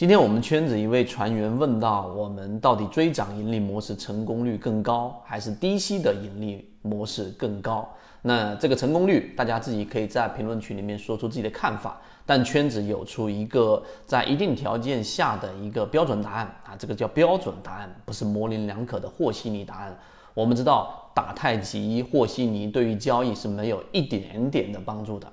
今天我们圈子一位船员问到，我们到底追涨盈利模式成功率更高，还是低吸的盈利模式更高？那这个成功率，大家自己可以在评论区里面说出自己的看法。但圈子有出一个在一定条件下的一个标准答案啊，这个叫标准答案，不是模棱两可的和稀泥答案。我们知道打太极和稀泥对于交易是没有一点点的帮助的。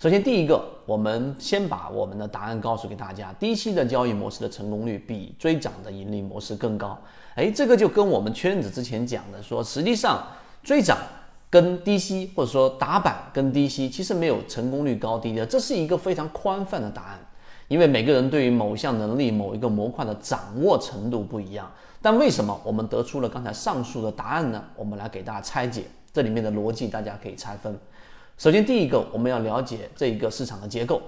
首先，第一个，我们先把我们的答案告诉给大家：低息的交易模式的成功率比追涨的盈利模式更高。哎，这个就跟我们圈子之前讲的说，实际上追涨跟低息，或者说打板跟低息，其实没有成功率高低的，这是一个非常宽泛的答案。因为每个人对于某项能力、某一个模块的掌握程度不一样。但为什么我们得出了刚才上述的答案呢？我们来给大家拆解这里面的逻辑，大家可以拆分。首先，第一个我们要了解这一个市场的结构。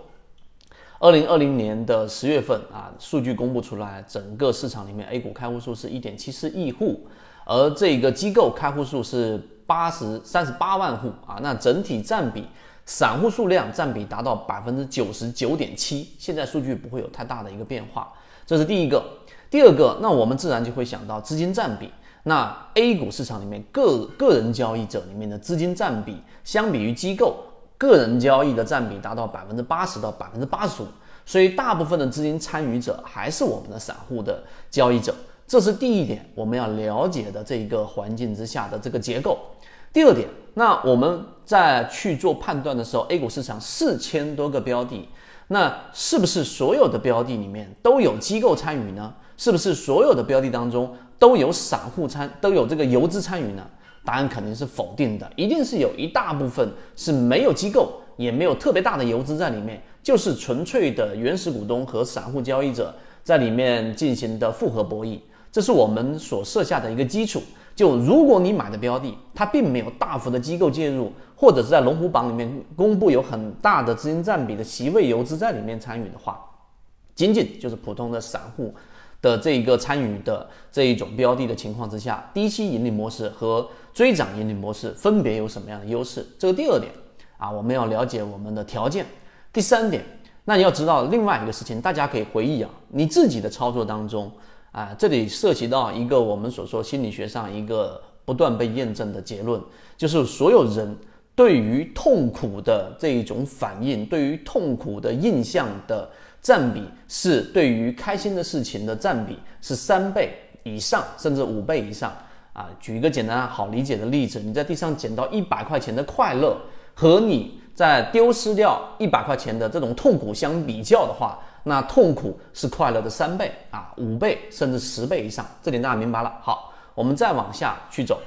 二零二零年的十月份啊，数据公布出来，整个市场里面 A 股开户数是一点七四亿户，而这个机构开户数是八十三十八万户啊，那整体占比，散户数量占比达到百分之九十九点七。现在数据不会有太大的一个变化，这是第一个。第二个，那我们自然就会想到资金占比。那 A 股市场里面个个人交易者里面的资金占比，相比于机构个人交易的占比达到百分之八十到百分之八十五，所以大部分的资金参与者还是我们的散户的交易者，这是第一点我们要了解的这一个环境之下的这个结构。第二点，那我们在去做判断的时候，A 股市场四千多个标的，那是不是所有的标的里面都有机构参与呢？是不是所有的标的当中？都有散户参，都有这个游资参与呢？答案肯定是否定的，一定是有一大部分是没有机构，也没有特别大的游资在里面，就是纯粹的原始股东和散户交易者在里面进行的复合博弈，这是我们所设下的一个基础。就如果你买的标的，它并没有大幅的机构介入，或者是在龙虎榜里面公布有很大的资金占比的席位游资在里面参与的话，仅仅就是普通的散户。的这一个参与的这一种标的的情况之下，低息盈利模式和追涨盈利模式分别有什么样的优势？这个第二点啊，我们要了解我们的条件。第三点，那你要知道另外一个事情，大家可以回忆啊，你自己的操作当中啊，这里涉及到一个我们所说心理学上一个不断被验证的结论，就是所有人对于痛苦的这一种反应，对于痛苦的印象的。占比是对于开心的事情的占比是三倍以上，甚至五倍以上啊！举一个简单好理解的例子，你在地上捡到一百块钱的快乐，和你在丢失掉一百块钱的这种痛苦相比较的话，那痛苦是快乐的三倍啊，五倍甚至十倍以上。这点大家明白了？好，我们再往下去走。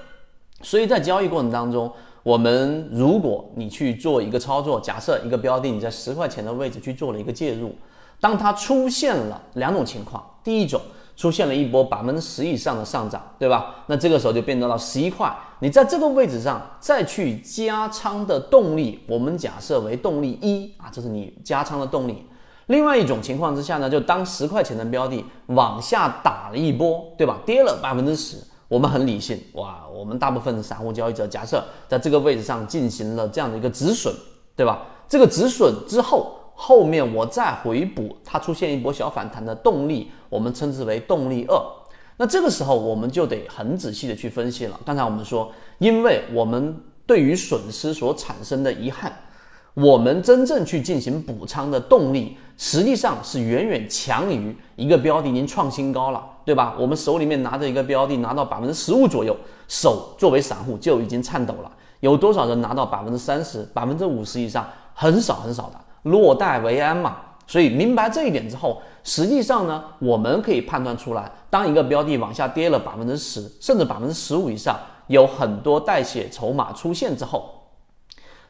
所以在交易过程当中，我们如果你去做一个操作，假设一个标的你在十块钱的位置去做了一个介入。当它出现了两种情况，第一种出现了一波百分之十以上的上涨，对吧？那这个时候就变到了十一块，你在这个位置上再去加仓的动力，我们假设为动力一啊，这是你加仓的动力。另外一种情况之下呢，就当十块钱的标的往下打了一波，对吧？跌了百分之十，我们很理性，哇，我们大部分散户交易者假设在这个位置上进行了这样的一个止损，对吧？这个止损之后。后面我再回补，它出现一波小反弹的动力，我们称之为动力二。那这个时候我们就得很仔细的去分析了。刚才我们说，因为我们对于损失所产生的遗憾，我们真正去进行补仓的动力，实际上是远远强于一个标的已经创新高了，对吧？我们手里面拿着一个标的，拿到百分之十五左右，手作为散户就已经颤抖了。有多少人拿到百分之三十、百分之五十以上？很少很少的。落袋为安嘛，所以明白这一点之后，实际上呢，我们可以判断出来，当一个标的往下跌了百分之十，甚至百分之十五以上，有很多代谢筹码出现之后，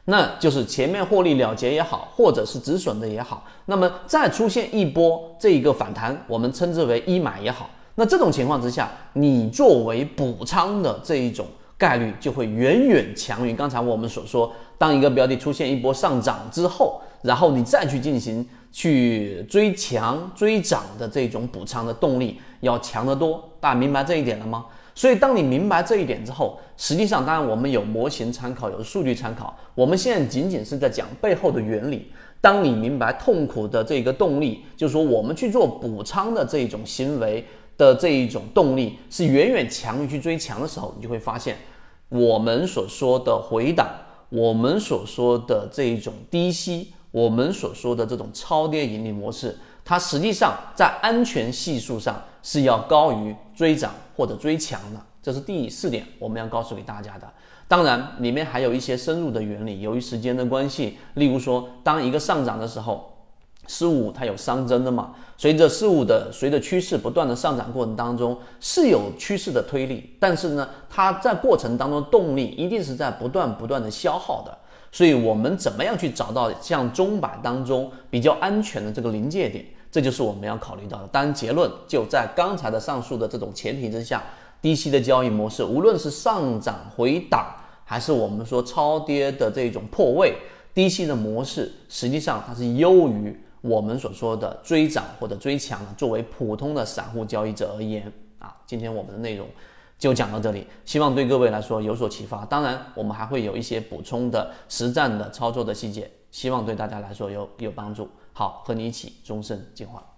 那就是前面获利了结也好，或者是止损的也好，那么再出现一波这一个反弹，我们称之为一买也好，那这种情况之下，你作为补仓的这一种概率就会远远强于刚才我们所说，当一个标的出现一波上涨之后。然后你再去进行去追强追涨的这种补仓的动力要强得多，大家明白这一点了吗？所以当你明白这一点之后，实际上当然我们有模型参考，有数据参考，我们现在仅仅是在讲背后的原理。当你明白痛苦的这个动力，就是说我们去做补仓的这一种行为的这一种动力是远远强于去追强的时候，你就会发现，我们所说的回档，我们所说的这一种低吸，我们所说的这种超跌盈利模式，它实际上在安全系数上是要高于追涨或者追强的。这是第四点，我们要告诉给大家的。当然，里面还有一些深入的原理。由于时间的关系，例如说，当一个上涨的时候，事物它有熵增的嘛。随着事物的随着趋势不断的上涨过程当中，是有趋势的推力，但是呢，它在过程当中动力一定是在不断不断的消耗的。所以，我们怎么样去找到像钟摆当中比较安全的这个临界点？这就是我们要考虑到的。当然，结论就在刚才的上述的这种前提之下。低息的交易模式，无论是上涨回档，还是我们说超跌的这种破位，低息的模式实际上它是优于我们所说的追涨或者追强的。作为普通的散户交易者而言啊，今天我们的内容就讲到这里，希望对各位来说有所启发。当然，我们还会有一些补充的实战的操作的细节，希望对大家来说有有帮助。好，和你一起终身进化。